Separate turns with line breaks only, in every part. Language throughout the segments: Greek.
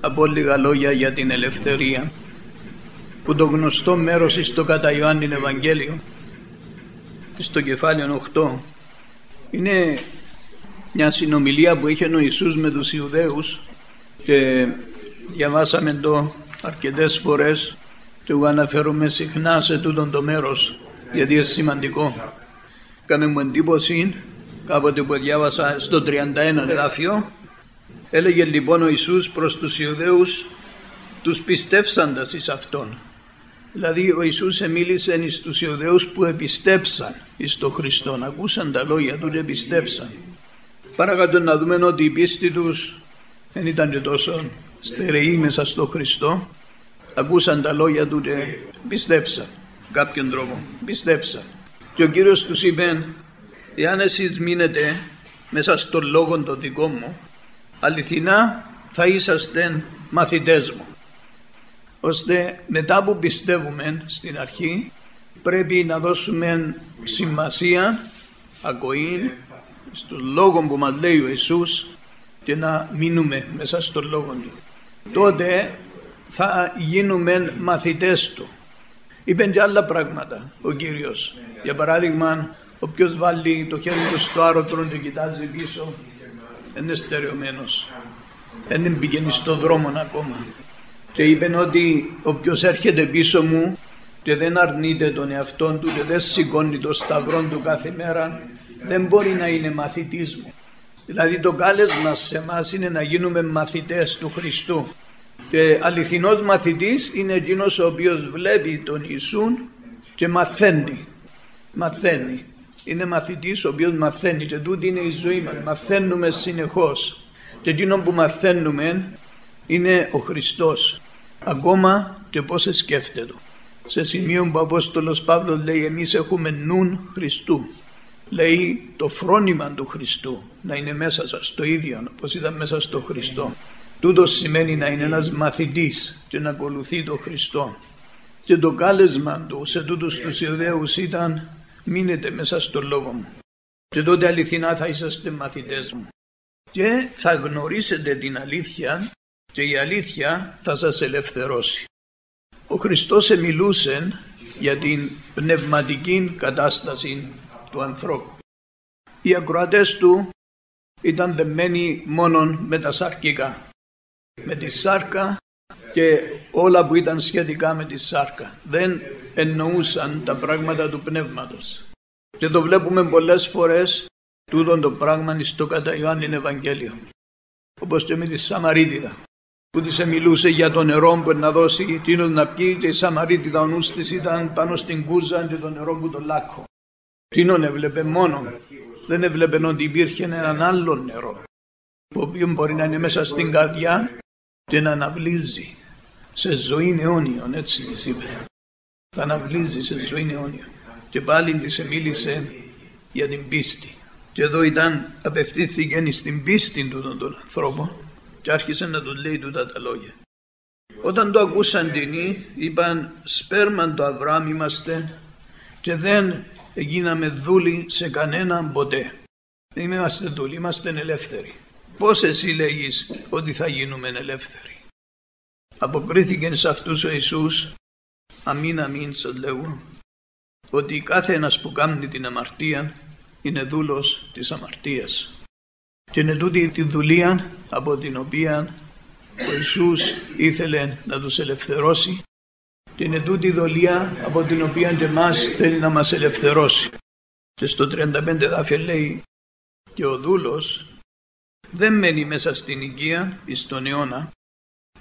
από λίγα λόγια για την ελευθερία που το γνωστό μέρος στο κατά Ιωάννη Ευαγγέλιο στο κεφάλαιο 8 είναι μια συνομιλία που είχε ο Ιησούς με τους Ιουδαίους και διαβάσαμε το αρκετές φορές και εγώ αναφέρομαι συχνά σε τούτον το μέρος γιατί είναι σημαντικό. Κάμε μου εντύπωση κάποτε που διάβασα στο 31 εδάφιο έλεγε λοιπόν ο Ιησούς προς τους Ιουδαίους τους πιστεύσαντας εις Αυτόν. Δηλαδή ο Ιησούς μίλησε στους Ιουδαίους που επιστέψαν εις τον Χριστό, ακούσαν τα λόγια του και επιστέψαν. Παρακάτω να δούμε ότι η πίστη τους δεν ήταν και τόσο στερεή μέσα στο Χριστό. Ακούσαν τα λόγια του και πιστέψαν κάποιον τρόπο. Πιστέψαν. Και ο Κύριος τους είπε εάν εσείς μείνετε μέσα στο λόγο το δικό μου αληθινά θα είσαστε μαθητές μου. Ώστε μετά που πιστεύουμε στην αρχή πρέπει να δώσουμε σημασία, ακοή στον λόγο που μας λέει ο Ιησούς και να μείνουμε μέσα στον λόγο του. Τότε θα γίνουμε μαθητές του. Είπε και άλλα πράγματα ο Κύριος. Για παράδειγμα, όποιος βάλει το χέρι του στο άρωτρο και κοιτάζει πίσω, είναι στερεωμένος. Δεν πηγαίνει στον δρόμο ακόμα. Και είπε ότι όποιος έρχεται πίσω μου και δεν αρνείται τον εαυτό του και δεν σηκώνει το σταυρό του κάθε μέρα, δεν μπορεί να είναι μαθητής μου. Δηλαδή το κάλεσμα σε εμάς είναι να γίνουμε μαθητές του Χριστού. Και αληθινός μαθητής είναι εκείνος ο οποίος βλέπει τον Ιησούν και μαθαίνει. Μαθαίνει. Είναι μαθητής ο οποίος μαθαίνει και τούτη είναι η ζωή μας. Μαθαίνουμε συνεχώς. Και εκείνο που μαθαίνουμε είναι ο Χριστός. Ακόμα και πώς σκέφτεται. Σε σημείο που ο Απόστολος Παύλος λέει εμείς έχουμε νουν Χριστού λέει το φρόνημα του Χριστού να είναι μέσα σας το ίδιο όπως ήταν μέσα στο Χριστό. Τούτος σημαίνει να είναι ένας μαθητής και να ακολουθεί το Χριστό. Και το κάλεσμα του σε τούτους τους Ιουδαίους ήταν μείνετε μέσα στο λόγο μου. Και τότε αληθινά θα είσαστε μαθητές μου. Και θα γνωρίσετε την αλήθεια και η αλήθεια θα σας ελευθερώσει. Ο Χριστός εμιλούσε για την πνευματική κατάσταση του ανθρώπου. Οι ακροατές του ήταν δεμένοι μόνον με τα σαρκικά, με τη σάρκα και όλα που ήταν σχετικά με τη σάρκα. Δεν εννοούσαν τα πράγματα του πνεύματος. Και το βλέπουμε πολλές φορές τούτο το πράγμα στο κατά Ιωάννη Ευαγγέλιο. Όπως και με τη Σαμαρίτιδα που της μιλούσε για το νερό που να δώσει τίνος να πιει και η Σαμαρίτιδα ο νους της ήταν πάνω στην κούζα και το νερό που το λάκκο. Τίνον έβλεπε μόνο. Δεν έβλεπε ότι υπήρχε έναν άλλο νερό το οποίο μπορεί να είναι μέσα στην καρδιά και να αναβλύζει σε ζωή αιώνιον, έτσι της είπε. Θα αναβλύζεις σε ζωή αιώνιον. Και πάλι της μίλησε για την πίστη. Και εδώ ήταν, απευθύνθηκε στην πίστη του των, των ανθρώπων και άρχισε να τους λέει τούτα τα λόγια. Όταν το ακούσαν την είπαν σπέρμαν το Αβραάμ είμαστε και δεν γίναμε δούλοι σε κανέναν ποτέ. Δεν είμαστε δούλοι, είμαστε ελεύθεροι. Πώς εσύ λέγεις ότι θα γίνουμε ελεύθεροι; Αποκρίθηκε σε αυτούς ο Ιησούς, αμήν αμήν σας λέγω, ότι κάθε ένας που κάνει την αμαρτία είναι δούλος της αμαρτίας. Και είναι τούτη τη δουλεία από την οποία ο Ιησούς ήθελε να τους ελευθερώσει και είναι τούτη η δολία από την οποία και εμάς θέλει να μας ελευθερώσει. Και στο 35 δάφια λέει και ο δούλος δεν μένει μέσα στην οικία εις τον αιώνα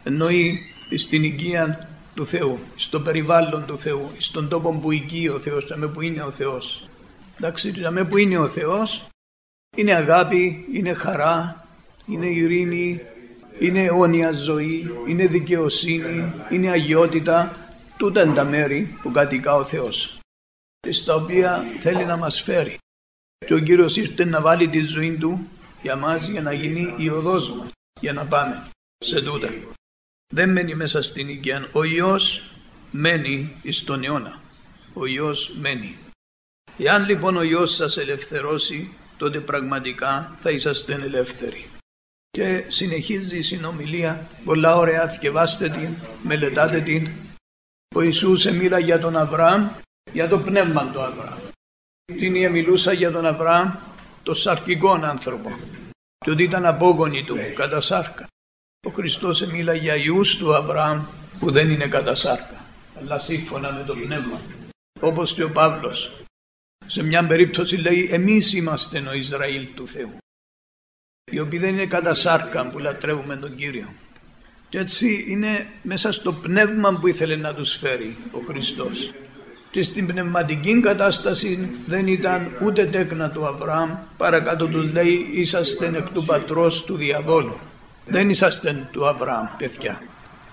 εννοεί στην οικία του Θεού, στο περιβάλλον του Θεού, στον τόπο που οικεί ο Θεός, με που είναι ο Θεός. Εντάξει, με που είναι ο Θεός είναι αγάπη, είναι χαρά, είναι ειρήνη, είναι αιώνια ζωή, είναι δικαιοσύνη, είναι αγιότητα, Τούτα είναι τα μέρη που κατοικά ο Θεός και στα οποία θέλει να μας φέρει. Και ο Κύριος ήρθε να βάλει τη ζωή Του για μας για να γίνει η οδός μας, για να πάμε σε τούτα. Δεν μένει μέσα στην οικία. Ο Υιός μένει στον αιώνα. Ο Υιός μένει. Εάν λοιπόν ο Υιός σας ελευθερώσει, τότε πραγματικά θα είσαστε ελεύθεροι. και συνεχίζει η συνομιλία. Πολλά ωραία, θυκευάστε την, μελετάτε την. Ο Ιησούς μίλα για τον Αβραάμ, για το πνεύμα του Αβραάμ. Την μιλούσα για τον Αβραάμ, το σαρκικό άνθρωπο και ότι ήταν απόγονοι του κατά σάρκα. Ο Χριστός μίλα για ιούς του Αβραάμ που δεν είναι κατά σάρκα, αλλά σύμφωνα με το πνεύμα. Όπως και ο Παύλος. Σε μια περίπτωση λέει εμείς είμαστε ο Ισραήλ του Θεού. Οι οποίοι δεν είναι κατά σάρκα που λατρεύουμε τον Κύριο. Και έτσι είναι μέσα στο πνεύμα που ήθελε να τους φέρει ο Χριστός και στην πνευματική κατάσταση δεν ήταν ούτε τέκνα του Αβραάμ παρακάτω τους λέει είσαστε εκ του πατρός του διαβόλου δεν είσαστε του Αβραάμ παιδιά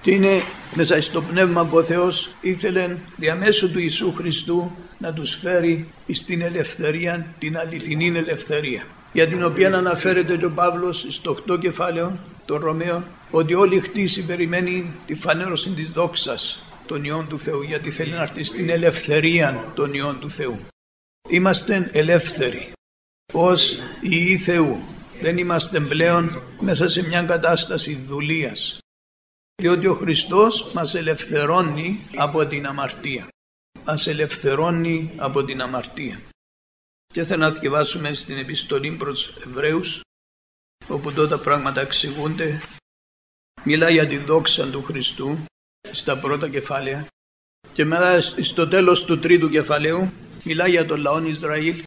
και είναι μέσα στο πνεύμα που ο Θεός ήθελε διαμέσου του Ιησού Χριστού να τους φέρει στην ελευθερία, την αληθινή ελευθερία για την οποία αναφέρεται ο Παύλος στο 8 κεφάλαιο των Ρωμαίων ότι όλη χτίση περιμένει τη φανέρωση της δόξας των Υιών του Θεού γιατί θέλει να έρθει στην ελευθερία των Υιών του Θεού. Είμαστε ελεύθεροι ως οι Υιοί Θεού. Δεν είμαστε πλέον μέσα σε μια κατάσταση δουλείας. Διότι ο Χριστός μας ελευθερώνει από την αμαρτία. Μας ελευθερώνει από την αμαρτία. Και θα να διαβάσουμε στην επιστολή προς Εβραίους όπου τότε πράγματα εξηγούνται. Μιλάει για τη δόξα του Χριστού στα πρώτα κεφάλαια και μετά στο τέλος του τρίτου κεφαλαίου μιλάει για τον λαό Ισραήλ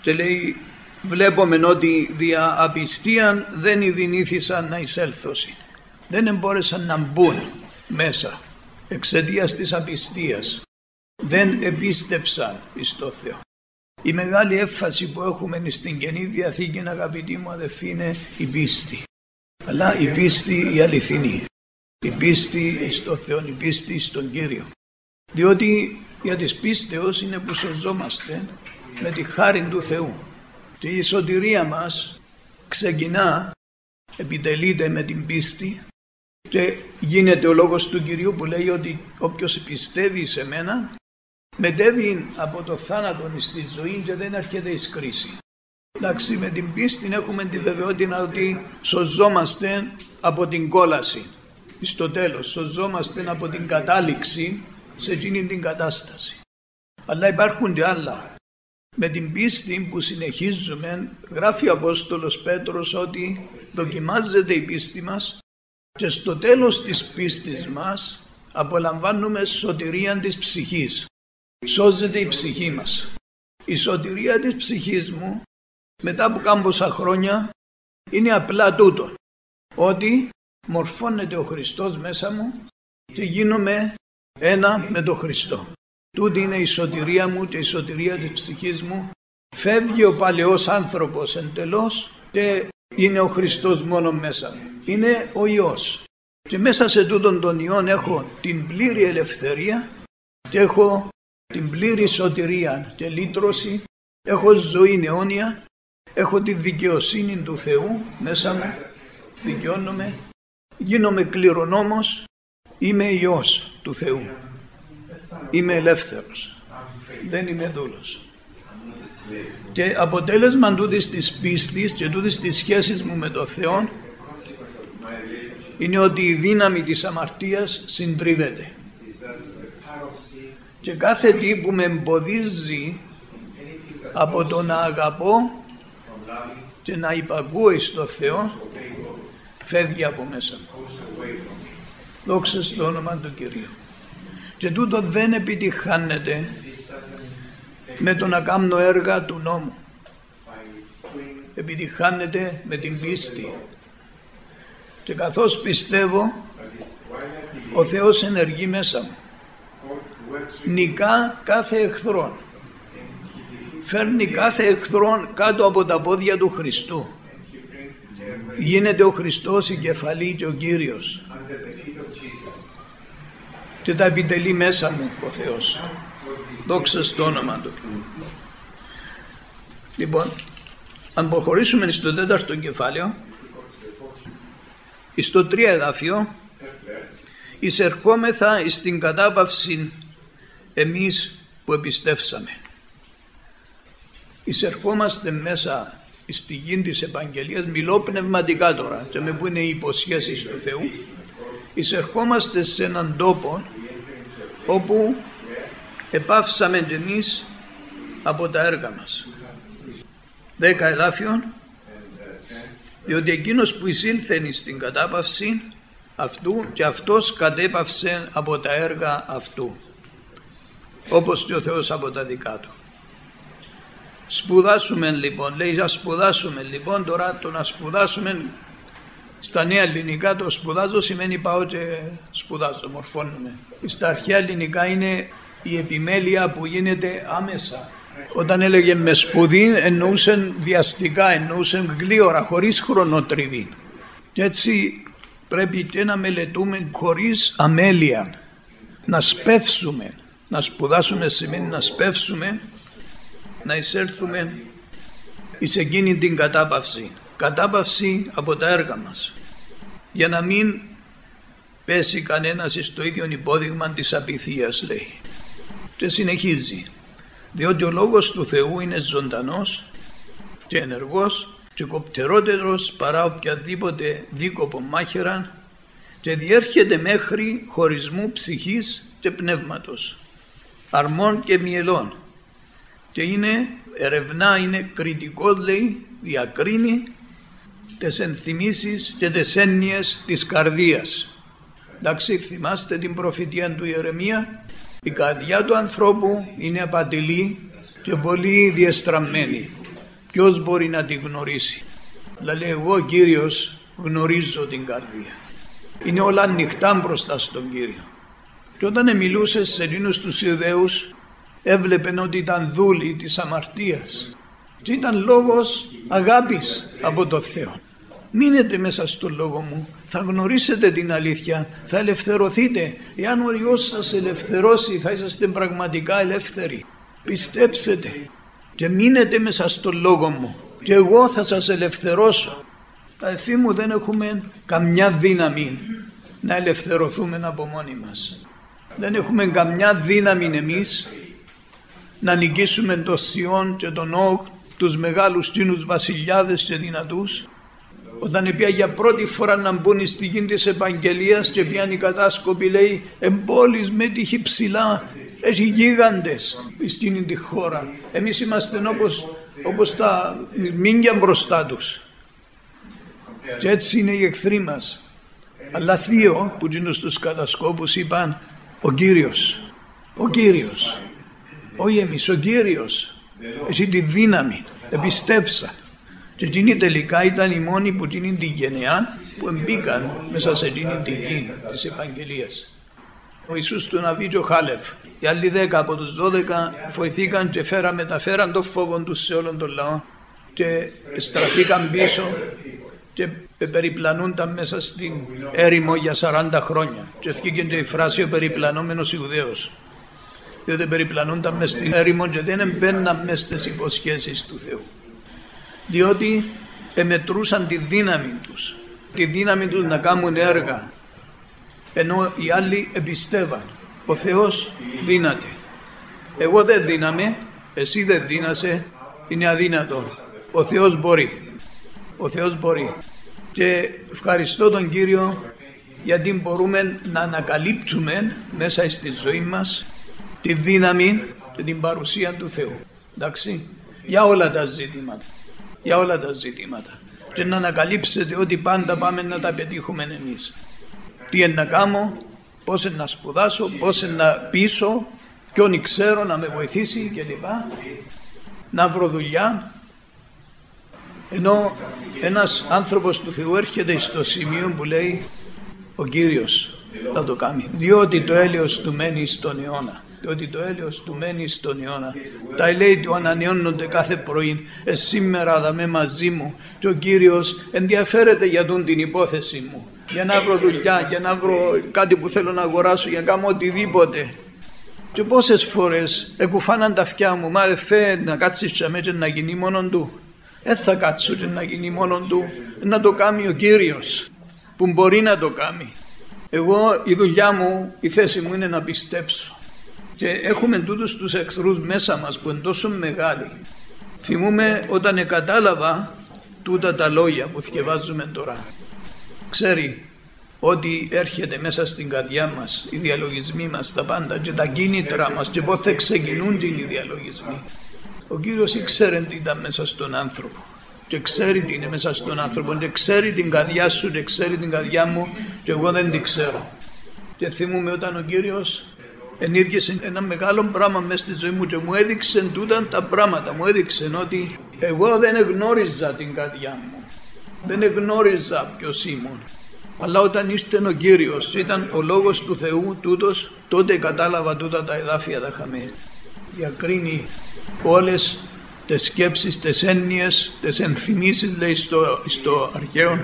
και λέει βλέπουμε ότι δια απιστίαν δεν ειδηνήθησαν να εισέλθωσι. Δεν εμπόρεσαν να μπουν μέσα εξαιτίας της απιστίας. Δεν επίστευσαν εις το Θεό. Η μεγάλη έφαση που έχουμε στην Καινή Διαθήκη αγαπητοί μου αδελφοί είναι η πίστη. Αλλά η πίστη η αληθινή η πίστη στο Θεό, η πίστη στον Κύριο. Διότι για τις πίστεως είναι που σωζόμαστε με τη χάρη του Θεού. Και η σωτηρία μας ξεκινά, επιτελείται με την πίστη και γίνεται ο λόγος του Κυρίου που λέει ότι όποιος πιστεύει σε μένα μετέβει από το θάνατο στη ζωή και δεν έρχεται εις κρίση. Εντάξει, με την πίστη έχουμε τη βεβαιότητα ότι σωζόμαστε από την κόλαση στο τέλος σωζόμαστε από την κατάληξη σε εκείνη την κατάσταση. Αλλά υπάρχουν και άλλα. Με την πίστη που συνεχίζουμε γράφει ο Απόστολος Πέτρος ότι δοκιμάζεται η πίστη μας και στο τέλος της πίστης μας απολαμβάνουμε σωτηρία της ψυχής. Σώζεται η ψυχή μας. Η σωτηρία της ψυχής μου μετά από κάμποσα χρόνια είναι απλά τούτο. Ότι μορφώνεται ο Χριστός μέσα μου και γίνομαι ένα με τον Χριστό. Τούτη είναι η σωτηρία μου και η σωτηρία της ψυχής μου. Φεύγει ο παλαιός άνθρωπος εντελώς και είναι ο Χριστός μόνο μέσα μου. Είναι ο Υιός. Και μέσα σε τούτον τον Υιόν έχω την πλήρη ελευθερία και έχω την πλήρη σωτηρία και λύτρωση. Έχω ζωή αιώνια. Έχω τη δικαιοσύνη του Θεού μέσα μου. Δικαιώνομαι γίνομαι κληρονόμος, είμαι Υιός του Θεού. Είμαι ελεύθερος. Δεν είμαι δούλος. Και αποτέλεσμα τούτης της πίστης και τούτης της σχέσης μου με τον Θεό είναι ότι η δύναμη της αμαρτίας συντρίβεται. Και κάθε τι που με εμποδίζει από το να αγαπώ και να υπακούω στο Θεό φεύγει από μέσα μου. Δόξα στο όνομα του Κυρίου. Και τούτο δεν επιτυχάνεται με το να κάνω έργα του νόμου. Επιτυχάνεται με την πίστη. Και καθώς πιστεύω, ο Θεός ενεργεί μέσα μου. Νικά κάθε εχθρόν. Φέρνει κάθε εχθρόν κάτω από τα πόδια του Χριστού γίνεται ο Χριστός η κεφαλή και ο Κύριος και τα επιτελεί μέσα μου ο Θεός. Δόξα στο όνομα Του. Λοιπόν αν προχωρήσουμε στο τέταρτο κεφάλαιο στο τρία εδάφιο εισερχόμεθα στην κατάπαυση εμείς που επιστεύσαμε. Εισερχόμαστε μέσα στη γη της επαγγελίας, μιλώ πνευματικά τώρα και με που είναι οι υποσχέσεις του Θεού, εισερχόμαστε σε έναν τόπο όπου επάφησαμε και εμείς από τα έργα μας. Δέκα εδάφιον, διότι εκείνος που εισήλθεν στην κατάπαυση αυτού και αυτός κατέπαυσε από τα έργα αυτού όπως και ο Θεός από τα δικά του. Σπουδάσουμε λοιπόν, λέει να σπουδάσουμε λοιπόν τώρα το να σπουδάσουμε στα νέα ελληνικά το σπουδάζω σημαίνει πάω και σπουδάζω, μορφώνουμε. Στα αρχαία ελληνικά είναι η επιμέλεια που γίνεται άμεσα. Όταν έλεγε με σπουδή εννοούσε βιαστικά, εννοούσε γλίωρα, χωρίς χρονοτριβή. Και έτσι πρέπει και να μελετούμε χωρίς αμέλεια, να σπεύσουμε. Να σπουδάσουμε σημαίνει να σπεύσουμε, να εισέλθουμε εις εκείνη την κατάπαυση. Κατάπαυση από τα έργα μας. Για να μην πέσει κανένας στο ίδιο υπόδειγμα της απειθίας λέει. Και συνεχίζει. Διότι ο λόγος του Θεού είναι ζωντανός και ενεργός και κοπτερότερος παρά οποιαδήποτε δίκοπο μάχεραν και διέρχεται μέχρι χωρισμού ψυχής και πνεύματος, αρμών και μυελών και είναι, ερευνά, είναι κριτικός λέει, διακρίνει τις ενθυμίσεις και τις έννοιες της καρδίας. Εντάξει, θυμάστε την προφητεία του Ιερεμία, η καρδιά του ανθρώπου είναι απατηλή και πολύ διεστραμμένη. Ποιος μπορεί να την γνωρίσει; Δηλαδή εγώ Κύριος γνωρίζω την καρδία. Είναι όλα ανοιχτά μπροστά στον Κύριο. Και όταν μιλούσε σε εκείνους τους ιδέους έβλεπε ότι ήταν δούλη της αμαρτίας και ήταν λόγος αγάπης από το Θεό. Μείνετε μέσα στο λόγο μου, θα γνωρίσετε την αλήθεια, θα ελευθερωθείτε. Εάν ο Υιός σας ελευθερώσει θα είσαστε πραγματικά ελεύθεροι. Πιστέψτε και μείνετε μέσα στο λόγο μου και εγώ θα σας ελευθερώσω. Τα εφή μου δεν έχουμε καμιά δύναμη να ελευθερωθούμε από μόνοι μας. Δεν έχουμε καμιά δύναμη εμείς να νικήσουμε το Σιών και τον Όγ, τους μεγάλους τσίνους βασιλιάδες και δυνατούς, όταν είπε για πρώτη φορά να μπουν στη γη της Επαγγελίας και πιάνει κατάσκοπη λέει εμπόλεις με τύχη ψηλά, έχει γίγαντες στην τη χώρα. Εμείς είμαστε όπως, όπως τα μίνια μπροστά τους. Και έτσι είναι οι εχθροί μας. Αλλά θείο που γίνουν στους κατασκόπους είπαν ο Κύριος, ο Κύριος όχι εμείς, ο Κύριος. Εσύ τη δύναμη, επιστέψα. Και εκείνη τελικά ήταν οι μόνοι που εκείνη τη γενεά που μπήκαν μέσα σε εκείνη τη γη της Επαγγελίας. Ο Ιησούς του Ναβί και ο Χάλευ. Οι άλλοι δέκα από τους δώδεκα βοηθήκαν και φέρα, μεταφέραν το φόβο τους σε όλον τον λαό και στραφήκαν πίσω και περιπλανούνταν μέσα στην έρημο για 40 χρόνια. Και ευκήκε και η φράση ο περιπλανόμενος Ιουδαίος διότι περιπλανούνταν μες στην έρημο και δεν μπαίναν μες στις υποσχέσεις του Θεού. Διότι εμετρούσαν τη δύναμη τους, τη δύναμη τους να κάνουν έργα, ενώ οι άλλοι εμπιστεύαν. Ο Θεός δύναται. Εγώ δεν δύναμαι, εσύ δεν δύνασε, είναι αδύνατο. Ο Θεός μπορεί. Ο Θεός μπορεί. Και ευχαριστώ τον Κύριο γιατί μπορούμε να ανακαλύπτουμε μέσα στη ζωή μας τη δύναμη και την παρουσία του Θεού. Εντάξει, για όλα τα ζητήματα. Για όλα τα ζητήματα. Και να ανακαλύψετε ότι πάντα πάμε να τα πετύχουμε εμείς. Τι είναι να κάνω, πώς είναι να σπουδάσω, πώς είναι να πείσω, ποιον ξέρω να με βοηθήσει κλπ. Να βρω δουλειά. Ενώ ένας άνθρωπος του Θεού έρχεται στο σημείο που λέει ο Κύριος θα το κάνει. Διότι το έλεος του μένει στον αιώνα ότι το έλεος του μένει στον αιώνα. Τα λέει του ανανεώνονται κάθε πρωί. Ε, σήμερα δαμε μαζί μου και ο Κύριος ενδιαφέρεται για τον την υπόθεση μου. Για να βρω δουλειά, για να βρω κάτι που θέλω να αγοράσω, για να κάνω οτιδήποτε. Και πόσες φορές εκουφάναν τα αυτιά μου, μα φε να κάτσεις τσαμέ και να γίνει μόνο του. Δεν θα κάτσω και να γίνει μόνο του, να το κάνει ο Κύριος που μπορεί να το κάνει. Εγώ η δουλειά μου, η θέση μου είναι να πιστέψω. Και έχουμε τούτους τους εχθρούς μέσα μας που είναι τόσο μεγάλοι Θυμούμε όταν κατάλαβα τούτα τα λόγια που θυκευάζουμε τώρα. Ξέρει ότι έρχεται μέσα στην καρδιά μας, οι διαλογισμοί μας, τα πάντα και τα κίνητρα μας και πώς θα ξεκινούν οι διαλογισμοί. Ο Κύριος ήξερε τι ήταν μέσα στον άνθρωπο και ξέρει τι είναι μέσα στον άνθρωπο και ξέρει την καρδιά σου και ξέρει την καρδιά μου και εγώ δεν την ξέρω. Και θυμούμε όταν ο Κύριος ενήργησε ένα μεγάλο πράγμα μέσα στη ζωή μου και μου έδειξε τούτα τα πράγματα. Μου έδειξε ότι εγώ δεν εγνώριζα την καρδιά μου. Δεν εγνώριζα ποιος ήμουν. Αλλά όταν ήρθε ο Κύριος, ήταν ο λόγος του Θεού τούτος, τότε κατάλαβα τούτα τα εδάφια τα χαμέ. Διακρίνει όλες τις σκέψεις, τις έννοιες, τις ενθυμίσεις λέει στο, στο αρχαίο.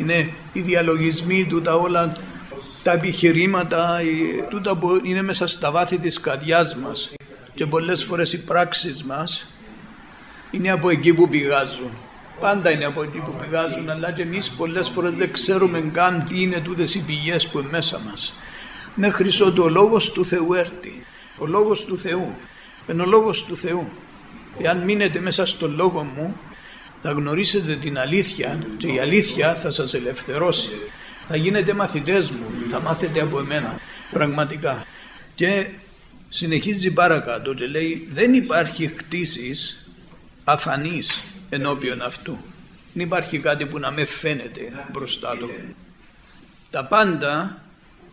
Είναι οι διαλογισμοί τούτα όλα τα επιχειρήματα, τούτα που είναι μέσα στα βάθη της καρδιάς μας και πολλές φορές οι πράξεις μας είναι από εκεί που πηγάζουν. Πάντα είναι από εκεί που πηγάζουν, αλλά και εμείς πολλές φορές δεν ξέρουμε καν τι είναι τούτες οι πηγές που είναι μέσα μας. Μέχρι ότου ο λόγος του Θεού έρθει. Ο λόγος του Θεού. Είναι ο λόγος του Θεού. Εάν μείνετε μέσα στο λόγο μου, θα γνωρίσετε την αλήθεια και η αλήθεια θα σας ελευθερώσει. Θα γίνετε μαθητές μου, θα μάθετε από εμένα, πραγματικά. Και συνεχίζει παρακάτω και λέει δεν υπάρχει χτίσεις αφανής ενώπιον αυτού. Δεν υπάρχει κάτι που να με φαίνεται μπροστά του. Τα πάντα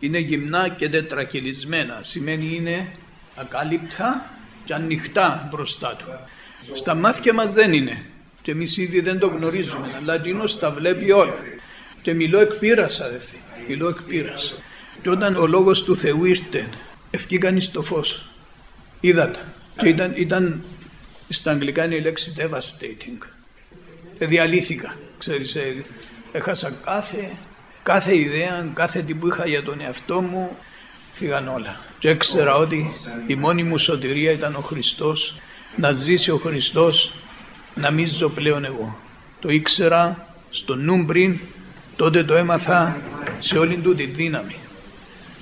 είναι γυμνά και τετρακυλισμένα. Σημαίνει είναι ακάλυπτα και ανοιχτά μπροστά του. Στα μάτια μας δεν είναι. Και εμείς ήδη δεν το γνωρίζουμε. Αλλά εκείνος τα βλέπει όλα. Και μιλώ εκ πείρας αδελφοί. Μιλώ εκ πείρας. Και όταν ο λόγος του Θεού ήρθε, ευκήκαν στο φως. Είδατε. Και ήταν, ήταν στα αγγλικά είναι η λέξη devastating. Ε, διαλύθηκα. Ξέρεις, ε, έχασα κάθε, κάθε ιδέα, κάθε τι που είχα για τον εαυτό μου, φύγαν όλα. Και έξερα ότι η μόνη μου σωτηρία ήταν ο Χριστός, να ζήσει ο Χριστός, να μην ζω πλέον εγώ. Το ήξερα στο νου πριν, τότε το έμαθα σε όλη του τη δύναμη.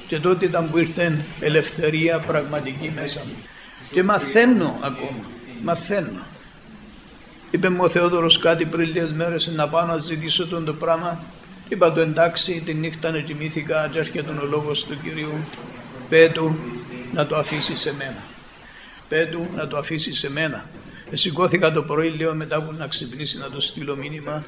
Και τότε ήταν που ήρθε ελευθερία πραγματική μέσα μου. Και μαθαίνω ακόμα μαθαίνω. Είπε μου ο Θεόδωρος κάτι πριν λίγες μέρες να πάω να ζητήσω τον το πράγμα. Είπα του εντάξει τη νύχτα να κοιμήθηκα και έρχεται ο λόγος του Κυρίου. Πέτου να το αφήσεις σε μένα. Πέτου να το αφήσεις σε μένα. Ε, σηκώθηκα το πρωί λέω μετά που να ξυπνήσει να το στείλω μήνυμα.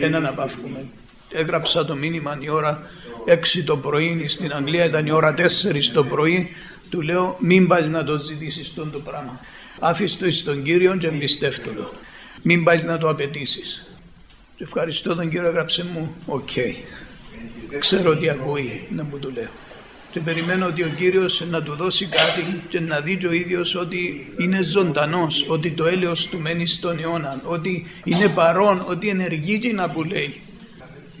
Ένα να πάυκουμε. Έγραψα το μήνυμα η ώρα 6 το πρωί, στην Αγγλία ήταν η ώρα 4 το πρωί. Του λέω μην πας να το ζητήσεις τον το πράγμα άφησε το στον Κύριο και εμπιστεύτο το. Μην πάει να το απαιτήσεις. Ευχαριστώ τον Κύριο, έγραψε μου, OK. Okay. Ξέρω ότι ακούει να μου το λέω. Και περιμένω ότι ο Κύριος να του δώσει κάτι και να δει και ο ίδιος ότι είναι ζωντανός, ότι το έλεος του μένει στον αιώνα, ότι είναι παρόν, ότι ενεργεί και να που λέει.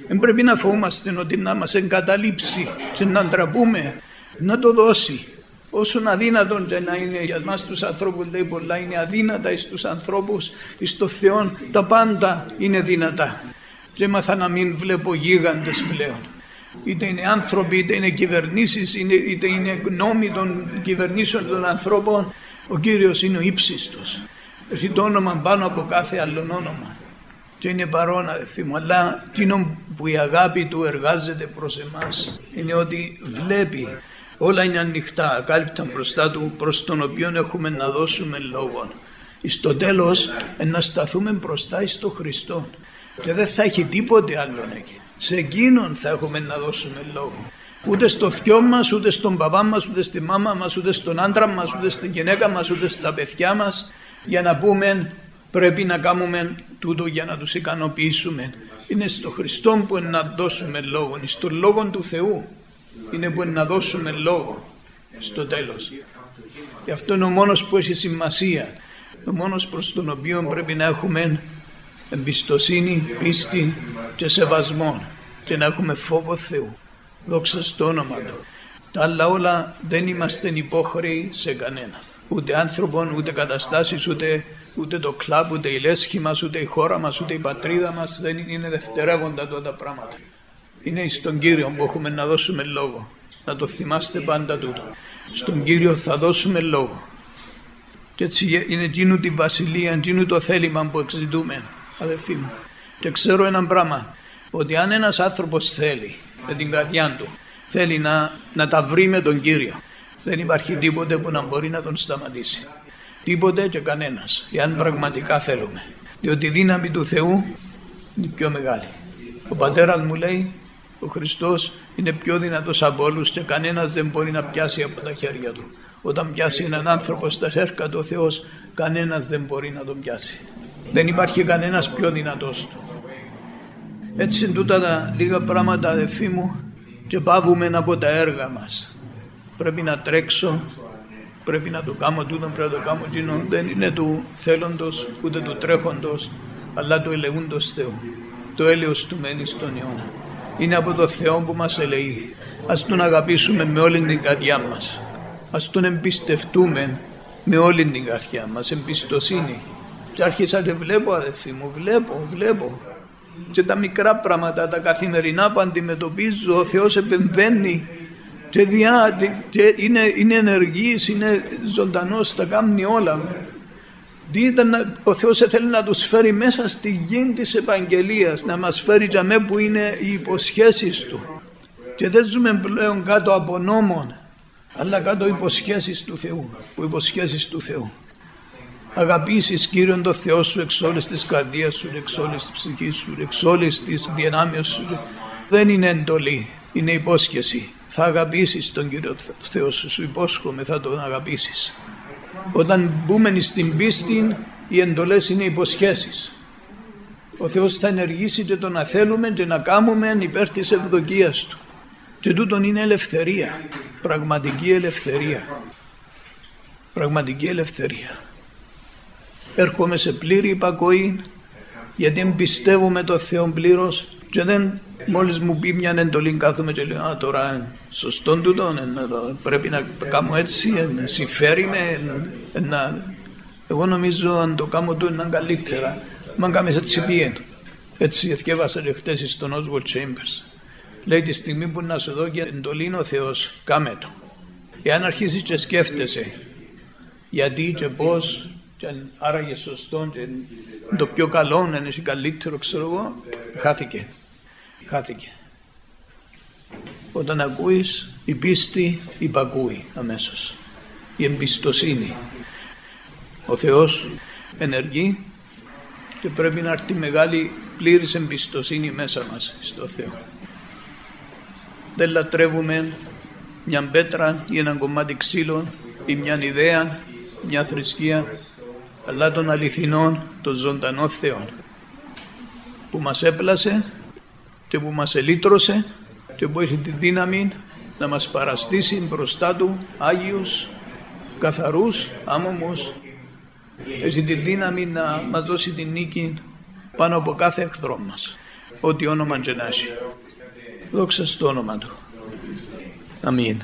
Δεν πρέπει να φοβούμαστε ότι να μας εγκαταλείψει και να ντραπούμε, να το δώσει. Όσον αδύνατον και να είναι για μας τους ανθρώπους λέει πολλά είναι αδύνατα εις τους ανθρώπους εις το Θεό τα πάντα είναι δυνατά. Και έμαθα να μην βλέπω γίγαντες πλέον είτε είναι άνθρωποι είτε είναι κυβερνήσεις είτε είναι γνώμη των κυβερνήσεων των ανθρώπων ο Κύριος είναι ο ύψιστος. Έχει το όνομα πάνω από κάθε άλλον όνομα. Και είναι παρόν αδελφοί μου αλλά εκείνο που η αγάπη του εργάζεται προς εμάς είναι ότι βλέπει Όλα είναι ανοιχτά, ακάλυπτα μπροστά του, προς τον οποίο έχουμε να δώσουμε λόγο. Στο τέλος, να σταθούμε μπροστά στο Χριστό και δεν θα έχει τίποτε άλλο εκεί. Σε εκείνον θα έχουμε να δώσουμε λόγο. Ούτε στο θειό μας, ούτε στον παπά μας, ούτε στη μάμα μας, ούτε στον άντρα μας, ούτε στην γυναίκα μας, ούτε στα παιδιά μας, για να πούμε πρέπει να κάνουμε τούτο για να τους ικανοποιήσουμε. Είναι στο Χριστό που να δώσουμε λόγο, είναι στο λόγο του Θεού είναι που να δώσουμε λόγο στο τέλος. Γι' αυτό είναι ο μόνος που έχει σημασία. Ο μόνος προς τον οποίο πρέπει να έχουμε εμπιστοσύνη, πίστη και σεβασμό και να έχουμε φόβο Θεού. Δόξα στο όνομα Του. Τα άλλα όλα δεν είμαστε υπόχρεοι σε κανένα. Ούτε άνθρωπον, ούτε καταστάσεις, ούτε, ούτε το κλαμπ, ούτε η λέσχη μας, ούτε η χώρα μας, ούτε η πατρίδα μας. Δεν είναι δευτερεύοντα τότε τα πράγματα. Είναι στον Κύριο που έχουμε να δώσουμε λόγο. Να το θυμάστε πάντα τούτο. Στον Κύριο θα δώσουμε λόγο. Και έτσι είναι εκείνου τη βασιλεία, εκείνου το θέλημα που εξητούμε, αδελφοί μου. Και ξέρω ένα πράγμα, ότι αν ένας άνθρωπος θέλει με την καρδιά του, θέλει να, να τα βρει με τον Κύριο, δεν υπάρχει τίποτε που να μπορεί να τον σταματήσει. Τίποτε και κανένας, εάν πραγματικά θέλουμε. Διότι η δύναμη του Θεού είναι πιο μεγάλη. Ο πατέρας μου λέει, ο Χριστός είναι πιο δυνατός από όλους και κανένας δεν μπορεί να πιάσει από τα χέρια του. Όταν πιάσει έναν άνθρωπο στα χέρια του ο Θεός, κανένας δεν μπορεί να τον πιάσει. Δεν υπάρχει κανένας πιο δυνατός του. Έτσι είναι τούτα τα λίγα πράγματα αδελφοί μου και πάβουμε από τα έργα μας. Πρέπει να τρέξω, πρέπει να το κάνω τούτο, πρέπει να το κάνω εκείνο. Δεν είναι του θέλοντος ούτε του τρέχοντος, αλλά του ελεούντος Θεού. Το έλεος του μένει στον αιώνα. Είναι από το Θεό που μας ελεεί. Ας τον αγαπήσουμε με όλη την καρδιά μας. Ας τον εμπιστευτούμε με όλη την καρδιά μας, εμπιστοσύνη. Και άρχισα και βλέπω αδελφοί μου, βλέπω, βλέπω. Και τα μικρά πράγματα, τα καθημερινά που αντιμετωπίζω, ο Θεός επεμβαίνει και, διά, και είναι, είναι ενεργής, είναι ζωντανός, τα κάνει όλα. Δείτε, ο Θεός θέλει να τους φέρει μέσα στη γη της επαγγελίας, να μας φέρει για μέ που είναι οι υποσχέσεις Του. Και δεν ζούμε πλέον κάτω από νόμον, αλλά κάτω υποσχέσεις του Θεού, που υποσχέσεις του Θεού. Αγαπήσεις Κύριον το Θεό σου εξ όλης της καρδίας σου, εξ όλης της ψυχής σου, εξ όλης της δυνάμεως σου. Δεν είναι εντολή, είναι υπόσχεση. Θα αγαπήσεις τον Κύριο Θεό σου, σου υπόσχομαι θα τον αγαπήσεις. Όταν μπούμε στην πίστη, οι εντολές είναι υποσχέσεις. Ο Θεός θα ενεργήσει και το να θέλουμε και να κάνουμε υπέρ της ευδοκίας Του. Και τούτον είναι ελευθερία, πραγματική ελευθερία. Πραγματική ελευθερία. Έρχομαι σε πλήρη υπακοή γιατί εμπιστεύομαι το Θεό πλήρως και δεν μόλις μου πει μια εντολή κάθομαι και λέω «Α, τώρα σωστό τούτο, πρέπει να κάνω έτσι, συμφέρει με, να... Εγώ νομίζω αν το κάνω το είναι καλύτερα, μα κάνεις έτσι πιέν. Έτσι εθιέβασα και χτες στον Oswald Chambers. Λέει τη στιγμή που να σου δω και εντολή ο Θεός, κάμε το. Εάν αρχίσεις και σκέφτεσαι γιατί και πώς και αν άραγε σωστό και το πιο καλό, αν είναι καλύτερο ξέρω εγώ, χάθηκε. Χάθηκε. Όταν ακούεις η πίστη υπακούει αμέσως. Η εμπιστοσύνη. Ο Θεός ενεργεί και πρέπει να έρθει μεγάλη πλήρης εμπιστοσύνη μέσα μας στο Θεό. Δεν λατρεύουμε μια πέτρα ή ένα κομμάτι ξύλο ή μια ιδέα, μια θρησκεία, αλλά τον αληθινό, τον ζωντανό Θεό που μας έπλασε και που μας ελύτρωσε και που έχει τη δύναμη να μας παραστήσει μπροστά Του Άγιους, καθαρούς, άμωμους. Έχει τη δύναμη να μας δώσει την νίκη πάνω από κάθε εχθρό μας. Ό,τι όνομα και να έχει. Δόξα στο όνομα Του. Αμήν.